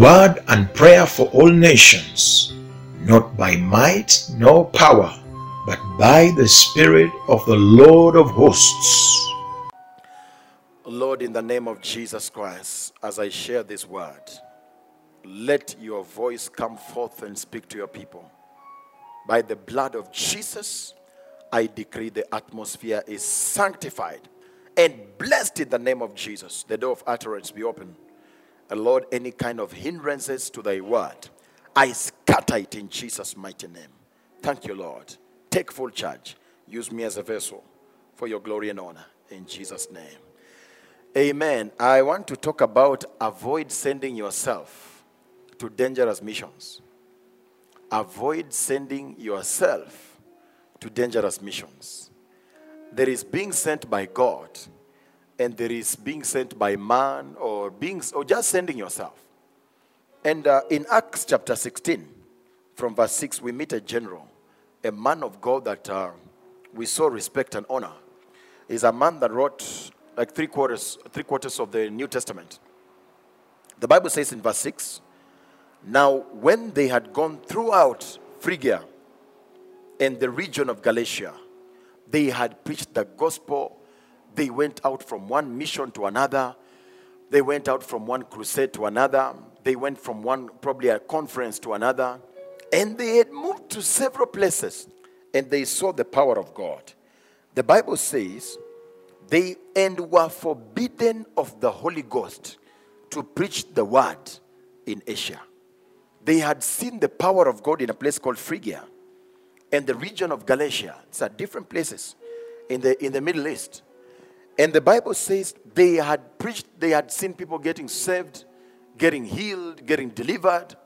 word and prayer for all nations, not by might nor power, but by the Spirit of the Lord of hosts. Lord, in the name of Jesus Christ, as I share this word, let your voice come forth and speak to your people. By the blood of Jesus, I decree the atmosphere is sanctified and blessed in the name of Jesus. The door of utterance be open. And Lord, any kind of hindrances to thy word, I scatter it in Jesus' mighty name. Thank you, Lord. Take full charge. Use me as a vessel for your glory and honor. In Jesus' name. Amen. I want to talk about avoid sending yourself to dangerous missions. Avoid sending yourself to dangerous missions. There is being sent by God, and there is being sent by man, or being or just sending yourself. And uh, in Acts chapter 16, from verse 6, we meet a general, a man of God that uh, we so respect and honor. He's a man that wrote like three quarters, three quarters of the New Testament. The Bible says in verse 6 Now, when they had gone throughout Phrygia and the region of Galatia, they had preached the gospel. They went out from one mission to another. They went out from one crusade to another. They went from one, probably a conference to another. And they had moved to several places and they saw the power of God. The Bible says, they and were forbidden of the Holy Ghost to preach the word in Asia. They had seen the power of God in a place called Phrygia and the region of Galatia. It's at different places in the, in the Middle East. And the Bible says they had preached, they had seen people getting saved, getting healed, getting delivered,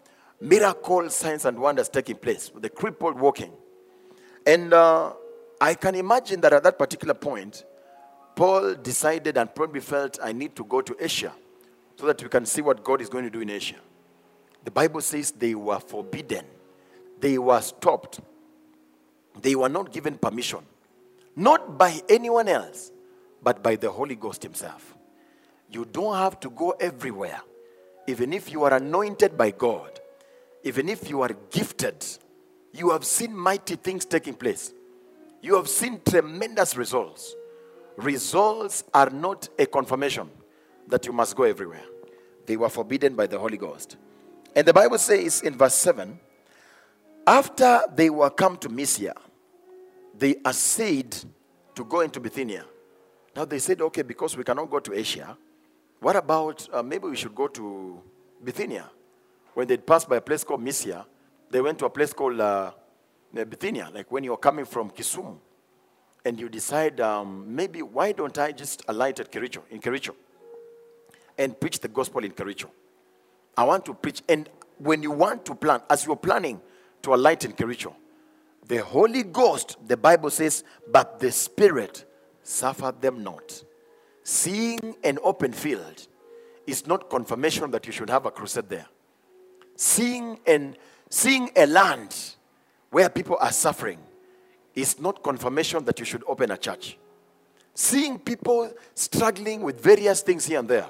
miracles, signs, and wonders taking place, the crippled walking. And uh, I can imagine that at that particular point, Paul decided and probably felt, I need to go to Asia so that we can see what God is going to do in Asia. The Bible says they were forbidden, they were stopped, they were not given permission, not by anyone else, but by the Holy Ghost Himself. You don't have to go everywhere, even if you are anointed by God, even if you are gifted. You have seen mighty things taking place. You have seen tremendous results results are not a confirmation that you must go everywhere. They were forbidden by the Holy Ghost. And the Bible says in verse 7 after they were come to Mysia, they essayed to go into Bithynia. Now they said, okay, because we cannot go to Asia, what about uh, maybe we should go to Bithynia? When they passed by a place called Mysia, they went to a place called uh, Bithynia, like when you're coming from Kisumu and you decide, um, maybe why don't I just alight at Kericho, in Kericho, and preach the gospel in Kericho? I want to preach. And when you want to plan, as you're planning to alight in Kericho, the Holy Ghost, the Bible says, but the Spirit suffered them not. Seeing an open field is not confirmation that you should have a crusade there. Seeing and seeing a land where people are suffering is not confirmation that you should open a church. Seeing people struggling with various things here and there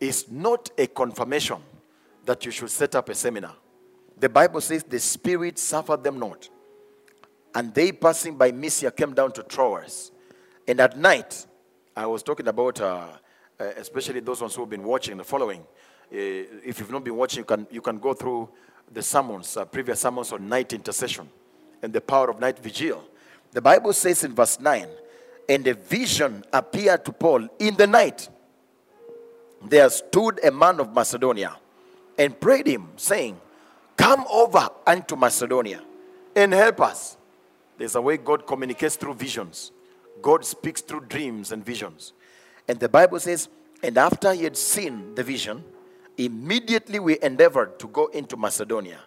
is not a confirmation that you should set up a seminar. The Bible says the Spirit suffered them not. And they passing by Mysia came down to Troas. And at night, I was talking about, uh, uh, especially those ones who have been watching the following. Uh, if you've not been watching, you can, you can go through the sermons, uh, previous sermons on night intercession and the power of night vigil. The Bible says in verse 9, and a vision appeared to Paul in the night. There stood a man of Macedonia and prayed him, saying, Come over unto Macedonia and help us. There's a way God communicates through visions, God speaks through dreams and visions. And the Bible says, And after he had seen the vision, immediately we endeavored to go into Macedonia,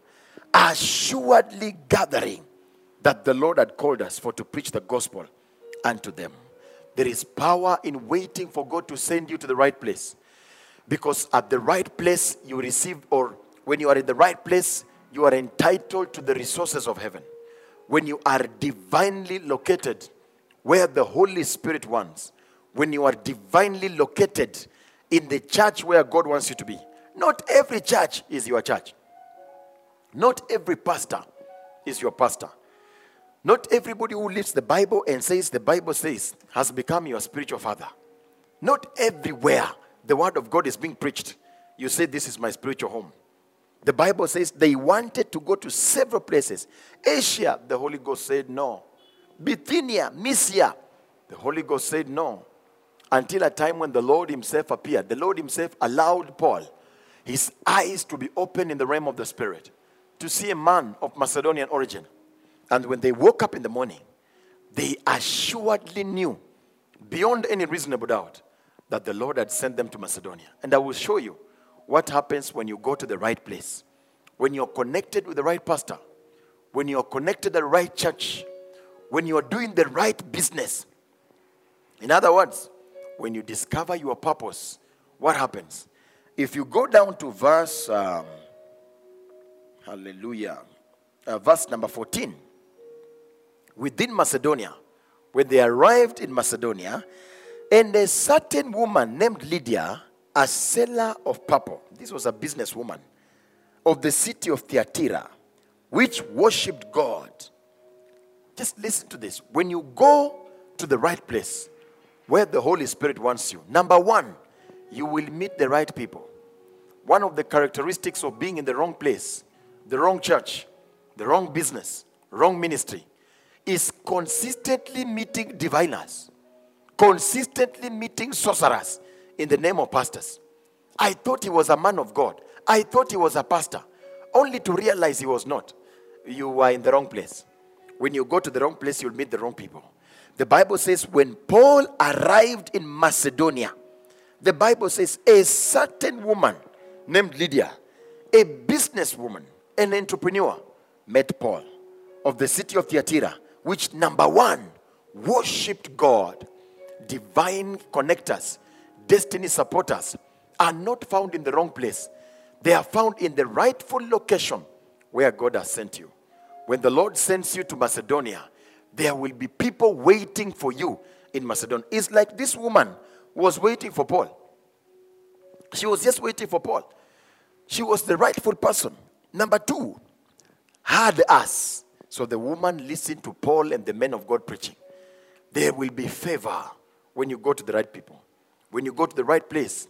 assuredly gathering that the Lord had called us for to preach the gospel unto them. There is power in waiting for God to send you to the right place. Because at the right place, you receive, or when you are in the right place, you are entitled to the resources of heaven. When you are divinely located where the Holy Spirit wants, when you are divinely located in the church where God wants you to be, Not every church is your church. Not every pastor is your pastor. Not everybody who reads the Bible and says the Bible says has become your spiritual father. Not everywhere the word of God is being preached. You say, This is my spiritual home. The Bible says they wanted to go to several places. Asia, the Holy Ghost said no. Bithynia, Mysia, the Holy Ghost said no. Until a time when the Lord Himself appeared. The Lord Himself allowed Paul, his eyes to be opened in the realm of the Spirit, to see a man of Macedonian origin. And when they woke up in the morning, they assuredly knew, beyond any reasonable doubt, that the Lord had sent them to Macedonia. And I will show you what happens when you go to the right place. When you're connected with the right pastor, when you're connected to the right church, when you're doing the right business. In other words, when you discover your purpose, what happens? If you go down to verse, um, hallelujah, uh, verse number 14, within Macedonia, when they arrived in Macedonia, and a certain woman named Lydia, a seller of purple, this was a businesswoman, of the city of Thyatira, which worshipped God. Just listen to this. When you go to the right place where the Holy Spirit wants you, number one, you will meet the right people. One of the characteristics of being in the wrong place, the wrong church, the wrong business, wrong ministry, is consistently meeting diviners, consistently meeting sorcerers in the name of pastors. I thought he was a man of God. I thought he was a pastor, only to realize he was not. You were in the wrong place. When you go to the wrong place, you'll meet the wrong people. The Bible says when Paul arrived in Macedonia, the Bible says a certain woman named Lydia, a businesswoman, an entrepreneur, met Paul of the city of Thyatira which number one, worshipped God. Divine connectors, destiny supporters are not found in the wrong place. They are found in the rightful location where God has sent you. When the Lord sends you to Macedonia, there will be people waiting for you in Macedonia. It's like this woman was waiting for Paul. She was just waiting for Paul. She was the rightful person. Number two, had us so the woman listened to Paul and the men of God preaching. There will be favor when you go to the right people. When you go to the right place,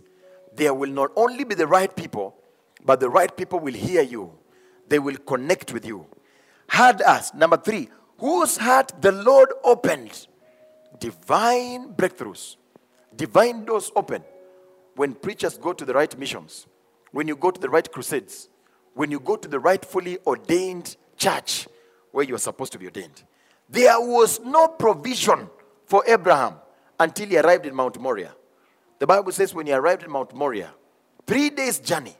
there will not only be the right people, but the right people will hear you. They will connect with you. Had us. Number three, whose heart the Lord opened. Divine breakthroughs. Divine doors open. When preachers go to the right missions, when you go to the right crusades, when you go to the rightfully ordained church, where you are supposed to be ordained. There was no provision for Abraham until he arrived in Mount Moriah. The Bible says when he arrived in Mount Moriah, three days' journey,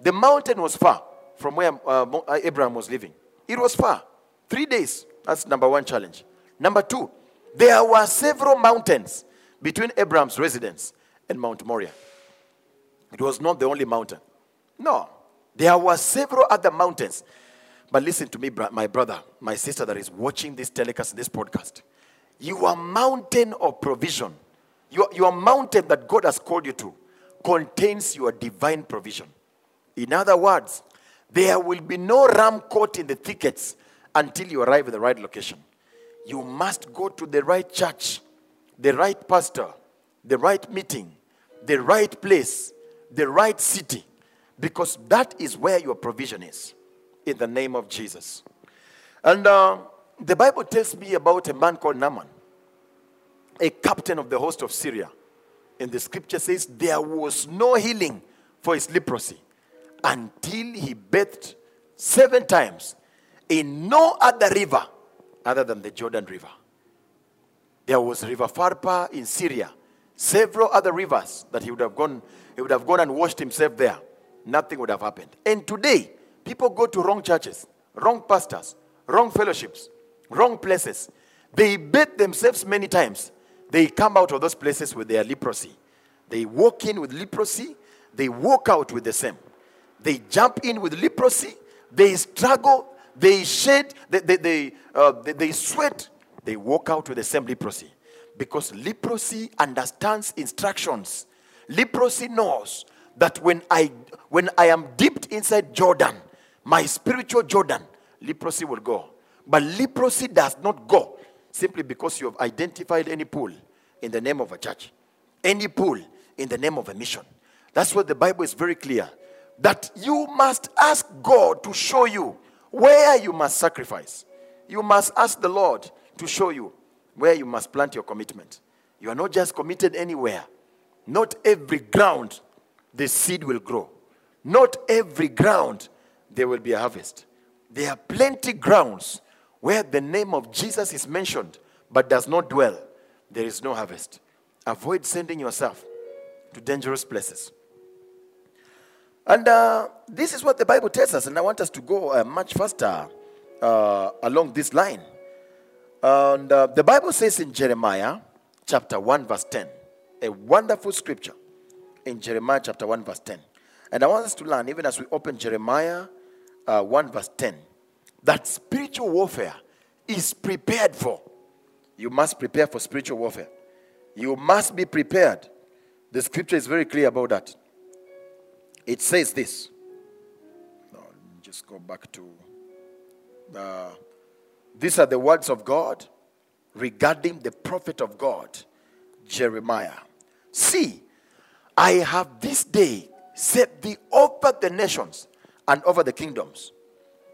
the mountain was far from where uh, uh, Abraham was living. It was far. Three days. That's number one challenge. Number two, there were several mountains between Abraham's residence and Mount Moriah. It was not the only mountain. No, there were several other mountains but listen to me, my brother, my sister that is watching this telecast, this podcast. Your mountain of provision, your, your mountain that God has called you to, contains your divine provision. In other words, there will be no ram caught in the thickets until you arrive at the right location. You must go to the right church, the right pastor, the right meeting, the right place, the right city, because that is where your provision is in the name of Jesus. And uh, the Bible tells me about a man called Naaman, a captain of the host of Syria. And the scripture says there was no healing for his leprosy until he bathed seven times in no other river other than the Jordan River. There was River Pharpar in Syria, several other rivers that he would have gone, he would have gone and washed himself there. Nothing would have happened. And today, People go to wrong churches, wrong pastors, wrong fellowships, wrong places. They bet themselves many times. They come out of those places with their leprosy. They walk in with leprosy, they walk out with the same. They jump in with leprosy, they struggle, they shed, they, they, they, uh, they, they sweat, they walk out with the same leprosy. Because leprosy understands instructions. Leprosy knows that when I when I am dipped inside Jordan, my spiritual Jordan, leprosy will go. But leprosy does not go simply because you have identified any pool in the name of a church, any pool in the name of a mission. That's what the Bible is very clear that you must ask God to show you where you must sacrifice. You must ask the Lord to show you where you must plant your commitment. You are not just committed anywhere. Not every ground the seed will grow. Not every ground there will be a harvest. There are plenty grounds where the name of Jesus is mentioned but does not dwell. There is no harvest. Avoid sending yourself to dangerous places. And uh, this is what the Bible tells us, and I want us to go uh, much faster uh, along this line. And uh, the Bible says in Jeremiah chapter 1, verse 10, a wonderful scripture in Jeremiah chapter 1, verse 10. And I want us to learn, even as we open Jeremiah uh, 1, verse 10, that spiritual warfare is prepared for. You must prepare for spiritual warfare. You must be prepared. The scripture is very clear about that. It says this. No, just go back to the. These are the words of God regarding the prophet of God, Jeremiah. See, I have this day set thee over the nations and over the kingdoms.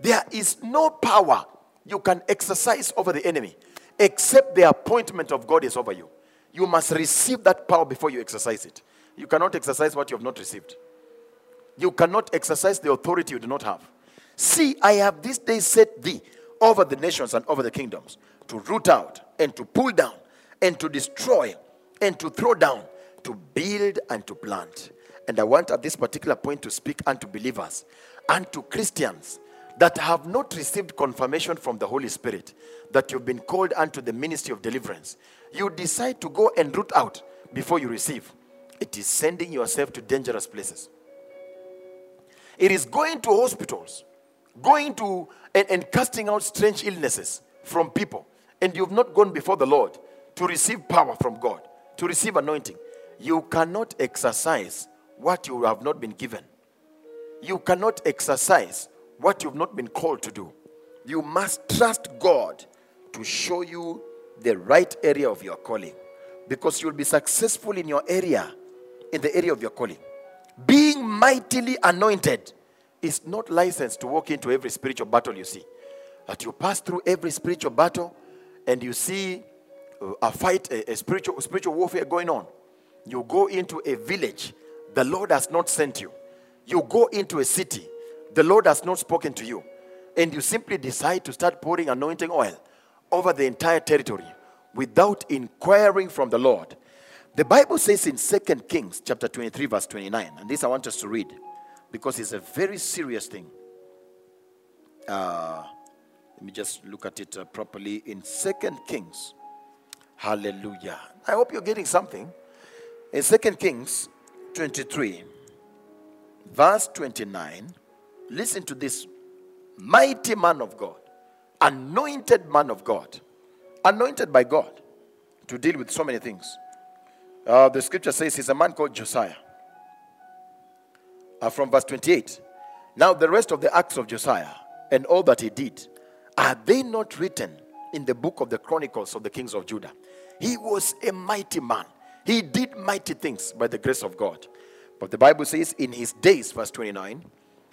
There is no power you can exercise over the enemy except the appointment of God is over you. You must receive that power before you exercise it. You cannot exercise what you have not received. You cannot exercise the authority you do not have. See, I have this day set thee over the nations and over the kingdoms to root out and to pull down and to destroy and to throw down, to build and to plant. And I want at this particular point to speak unto believers and to Christians that have not received confirmation from the Holy Spirit that you've been called unto the ministry of deliverance. You decide to go and root out before you receive. It is sending yourself to dangerous places. It is going to hospitals, going to and, and casting out strange illnesses from people. And you've not gone before the Lord to receive power from God, to receive anointing. You cannot exercise what you have not been given. You cannot exercise what you've not been called to do. You must trust God to show you the right area of your calling because you'll be successful in your area, in the area of your calling. Being mightily anointed is not licensed to walk into every spiritual battle you see. That you pass through every spiritual battle and you see uh, a fight, a, a spiritual, spiritual warfare going on. You go into a village, the Lord has not sent you. You go into a city, the Lord has not spoken to you. And you simply decide to start pouring anointing oil over the entire territory without inquiring from the Lord. The Bible says in 2 Kings chapter 23 verse 29, and this I want us to read because it's a very serious thing. Uh, let me just look at it uh, properly in 2 Kings. Hallelujah. I hope you're getting something. In 2 Kings 23 verse 29, listen to this mighty man of God, anointed man of God, anointed by God to deal with so many things. Uh, the scripture says he's a man called Josiah. Uh, from verse 28. Now, the rest of the acts of Josiah and all that he did, are they not written in the book of the Chronicles of the kings of Judah? He was a mighty man. He did mighty things by the grace of God. But the Bible says, in his days, verse 29,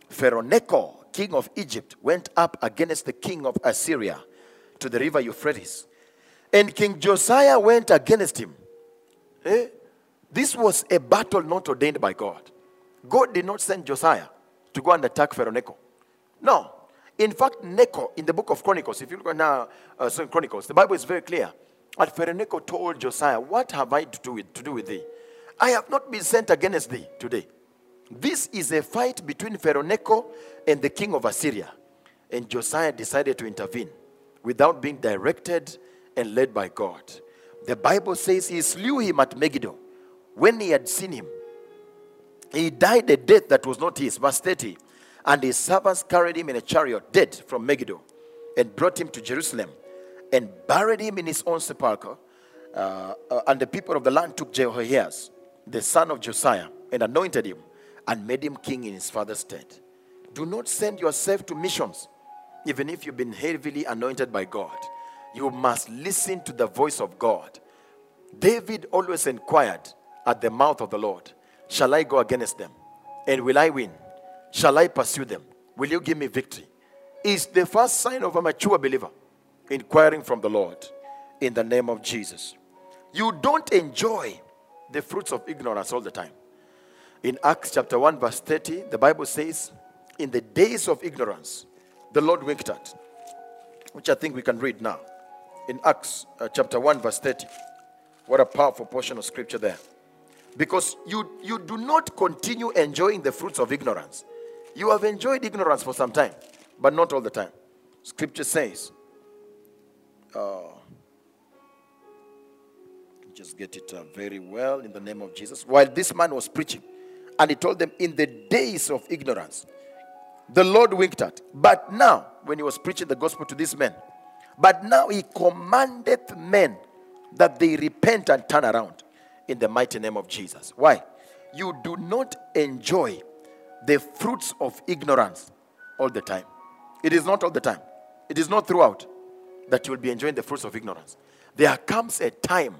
Pharaoh Necho, king of Egypt, went up against the king of Assyria to the river Euphrates. And King Josiah went against him Eh? This was a battle not ordained by God. God did not send Josiah to go and attack Pharaoh Necho. No. In fact, Necho, in the book of Chronicles, if you look at now, uh, so Chronicles, the Bible is very clear. But Pharaoh Necho told Josiah, What have I to do, with, to do with thee? I have not been sent against thee today. This is a fight between Pharaoh Necho and the king of Assyria. And Josiah decided to intervene without being directed and led by God. The Bible says he slew him at Megiddo when he had seen him. He died a death that was not his. Verse 30. And his servants carried him in a chariot, dead from Megiddo, and brought him to Jerusalem, and buried him in his own sepulchre. Uh, uh, and the people of the land took Jehoahaz, the son of Josiah, and anointed him, and made him king in his father's stead. Do not send yourself to missions, even if you've been heavily anointed by God. You must listen to the voice of God. David always inquired at the mouth of the Lord Shall I go against them? And will I win? Shall I pursue them? Will you give me victory? Is the first sign of a mature believer inquiring from the Lord in the name of Jesus. You don't enjoy the fruits of ignorance all the time. In Acts chapter 1, verse 30, the Bible says, In the days of ignorance, the Lord winked at, which I think we can read now. In Acts uh, chapter 1, verse 30. What a powerful portion of scripture there. Because you, you do not continue enjoying the fruits of ignorance. You have enjoyed ignorance for some time, but not all the time. Scripture says, uh, just get it uh, very well in the name of Jesus. While this man was preaching, and he told them, In the days of ignorance, the Lord winked at. But now, when he was preaching the gospel to these men, but now he commandeth men that they repent and turn around in the mighty name of Jesus. Why? You do not enjoy the fruits of ignorance all the time. It is not all the time, it is not throughout that you will be enjoying the fruits of ignorance. There comes a time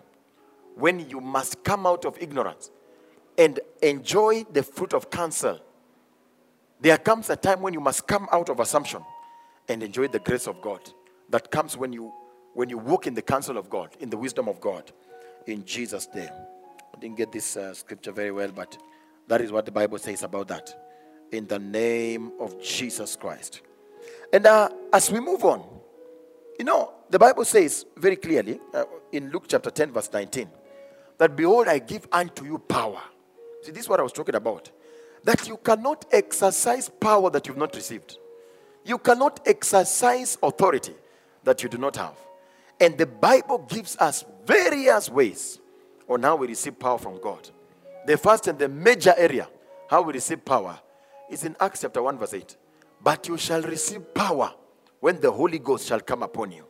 when you must come out of ignorance and enjoy the fruit of counsel. There comes a time when you must come out of assumption and enjoy the grace of God that comes when you when you walk in the counsel of God, in the wisdom of God, in Jesus' name. I didn't get this uh, scripture very well, but that is what the Bible says about that. In the name of Jesus Christ. And uh, as we move on, you know, the Bible says very clearly uh, in Luke chapter 10, verse 19, that behold, I give unto you power. See, this is what I was talking about. That you cannot exercise power that you've not received. You cannot exercise authority that you do not have. And the Bible gives us various ways on how we receive power from God. The first and the major area how we receive power is in Acts chapter 1, verse 8. But you shall receive power when the Holy Ghost shall come upon you,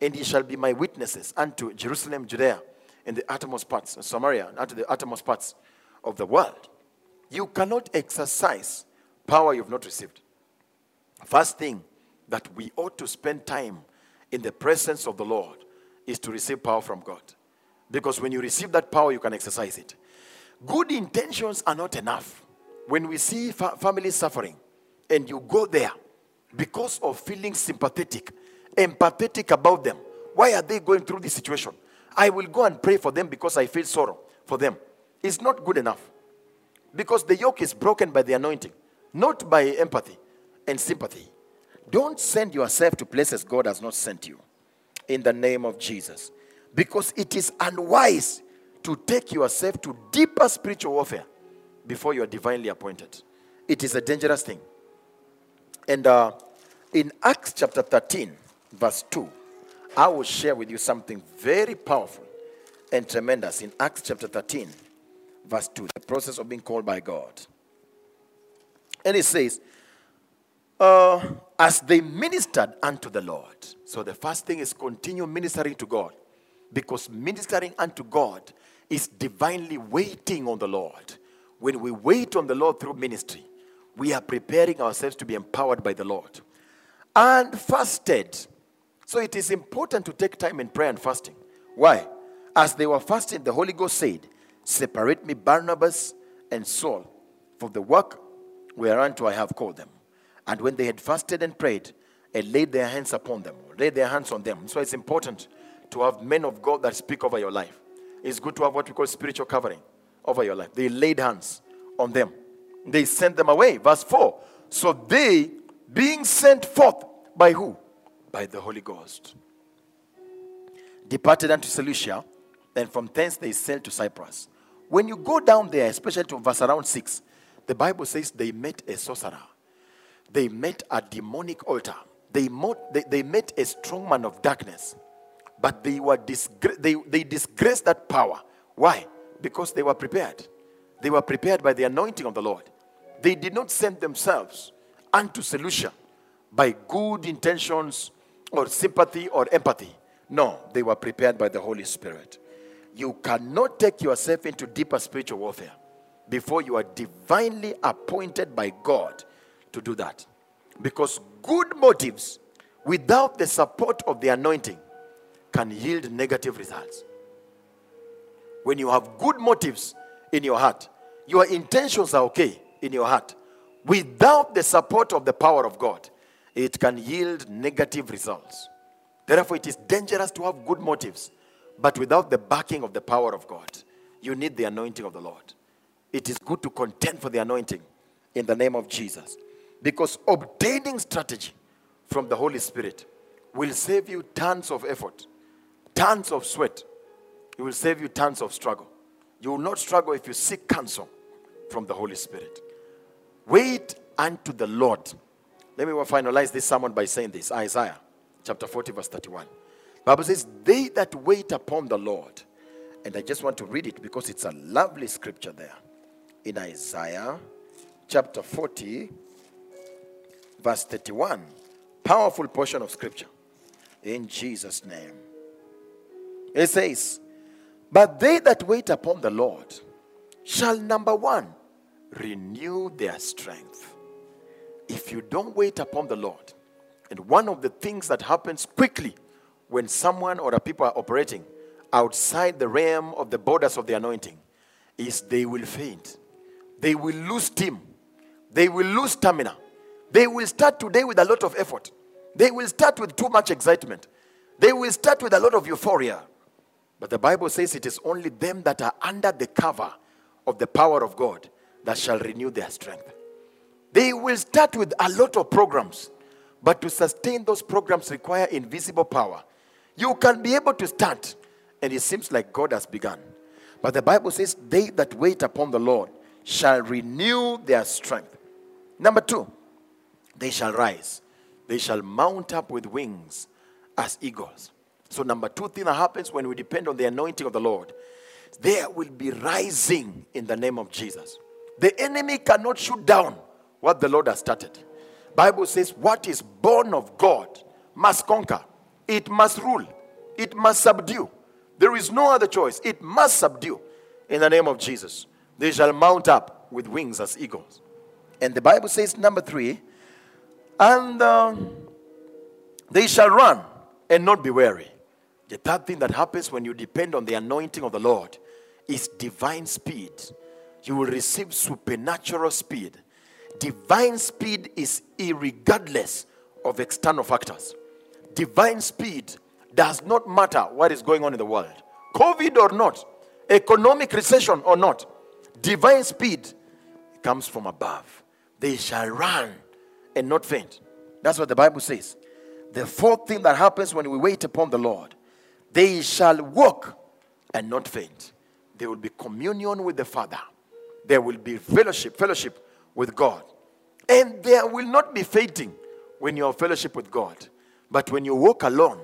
and ye shall be my witnesses unto Jerusalem, Judea, and the uttermost parts, of Samaria, and unto the uttermost parts of the world. You cannot exercise power you've not received. First thing that we ought to spend time in the presence of the Lord is to receive power from God. Because when you receive that power, you can exercise it. Good intentions are not enough. When we see fa- families suffering and you go there because of feeling sympathetic, empathetic about them, why are they going through this situation? I will go and pray for them because I feel sorrow for them. It's not good enough. Because the yoke is broken by the anointing, not by empathy and sympathy. Don't send yourself to places God has not sent you in the name of Jesus. Because it is unwise to take yourself to deeper spiritual warfare before you are divinely appointed. It is a dangerous thing. And uh, in Acts chapter 13, verse 2, I will share with you something very powerful and tremendous in Acts chapter 13, verse 2, the process of being called by God. And it says, uh, as they ministered unto the Lord. So the first thing is continue ministering to God because ministering unto God is divinely waiting on the Lord. When we wait on the Lord through ministry, we are preparing ourselves to be empowered by the Lord. And fasted. So it is important to take time in prayer and fasting. Why? As they were fasting, the Holy Ghost said, Separate me, Barnabas and Saul, for the work whereunto I have called them. And when they had fasted and prayed and laid their hands upon them, laid their hands on them. So it's important to have men of God that speak over your life. It's good to have what we call spiritual covering over your life. They laid hands on them, they sent them away. Verse 4. So they, being sent forth by who? By the Holy Ghost, departed unto Seleucia, and from thence they sailed to Cyprus. When you go down there, especially to verse around 6, the Bible says they met a sorcerer they met a demonic altar. They, met, they, they met a strong man of darkness. But they, were disgra- they, they disgraced that power. Why? Because they were prepared. They were prepared by the anointing of the Lord. They did not send themselves unto Seleucia by good intentions or sympathy or empathy. No, they were prepared by the Holy Spirit. You cannot take yourself into deeper spiritual warfare before you are divinely appointed by God to do that. Because good motives without the support of the anointing can yield negative results. When you have good motives in your heart, your intentions are okay in your heart. Without the support of the power of God, it can yield negative results. Therefore, it is dangerous to have good motives, but without the backing of the power of God, you need the anointing of the Lord. It is good to contend for the anointing in the name of Jesus because obtaining strategy from the Holy Spirit will save you tons of effort, tons of sweat. It will save you tons of struggle. You will not struggle if you seek counsel from the Holy Spirit. Wait unto the Lord. Let me finalize this sermon by saying this Isaiah chapter 40, verse 31. Bible says, They that wait upon the Lord, and I just want to read it because it's a lovely scripture there in Isaiah chapter 40, verse 31. Powerful portion of scripture. In Jesus' name. It says, But they that wait upon the Lord shall, number one, renew their strength. If you don't wait upon the Lord, and one of the things that happens quickly when someone or a people are operating outside the realm of the borders of the anointing is they will faint. They will lose steam. They will lose stamina. They will start today with a lot of effort. They will start with too much excitement. They will start with a lot of euphoria. But the Bible says it is only them that are under the cover of the power of God that shall renew their strength. They will start with a lot of programs, but to sustain those programs require invisible power. You can be able to start, and it seems like God has begun. But the Bible says, They that wait upon the Lord shall renew their strength. Number two, they shall rise. They shall mount up with wings as eagles. So, number two thing that happens when we depend on the anointing of the Lord, there will be rising in the name of Jesus. The enemy cannot shoot down what the Lord has started. Bible says, what is born of God must conquer. It must rule. It must subdue. There is no other choice. It must subdue in the name of Jesus. They shall mount up with wings as eagles. And the Bible says, number three, and uh, they shall run and not be weary. The third thing that happens when you depend on the anointing of the Lord is divine speed. You will receive supernatural speed. Divine speed is regardless of external factors. Divine speed does not matter what is going on in the world. COVID or not, economic recession or not, divine speed comes from above. They shall run and not faint. That's what the Bible says. The fourth thing that happens when we wait upon the Lord, they shall walk and not faint. There will be communion with the Father. There will be fellowship, fellowship with God. And there will not be fainting when you have fellowship with God. But when you walk alone,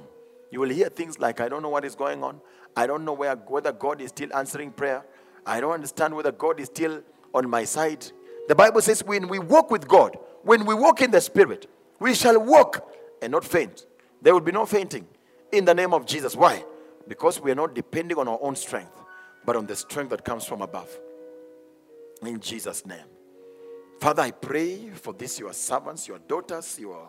you will hear things like, I don't know what is going on. I don't know where, whether God is still answering prayer. I don't understand whether God is still on my side. The Bible says, when we walk with God, when we walk in the Spirit, we shall walk and not faint. There will be no fainting in the name of Jesus. Why? Because we are not depending on our own strength, but on the strength that comes from above. In Jesus' name. Father, I pray for this, your servants, your daughters, your,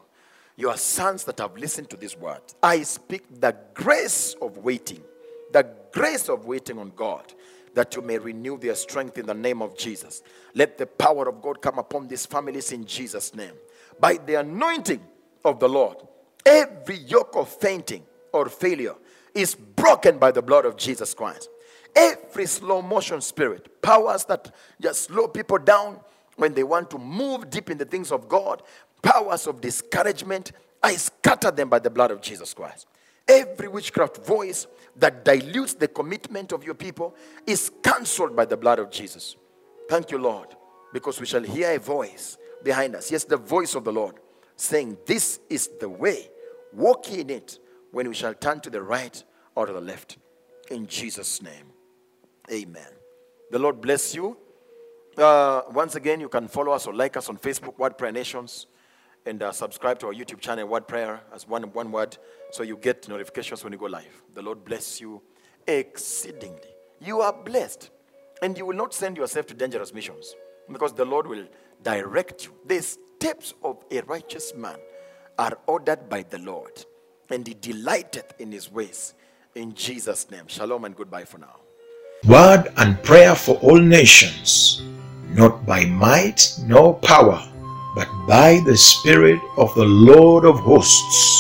your sons that have listened to this word. I speak the grace of waiting, the grace of waiting on God that you may renew their strength in the name of Jesus. Let the power of God come upon these families in Jesus' name. By the anointing of the Lord, every yoke of fainting or failure is broken by the blood of Jesus Christ. Every slow motion spirit, powers that just slow people down when they want to move deep in the things of God, powers of discouragement, I scatter them by the blood of Jesus Christ. Every witchcraft voice that dilutes the commitment of your people is cancelled by the blood of Jesus. Thank you, Lord, because we shall hear a voice behind us. Yes, the voice of the Lord saying, This is the way. Walk in it when we shall turn to the right or to the left. In Jesus' name. Amen. The Lord bless you. Uh, once again, you can follow us or like us on Facebook, Word Prayer Nations and uh, subscribe to our YouTube channel, Word Prayer, as one, one word, so you get notifications when you go live. The Lord bless you exceedingly. You are blessed. And you will not send yourself to dangerous missions because the Lord will direct you. The steps of a righteous man are ordered by the Lord, and he delighteth in his ways. In Jesus' name. Shalom and goodbye for now. Word and prayer for all nations, not by might nor power, but by the Spirit of the Lord of hosts.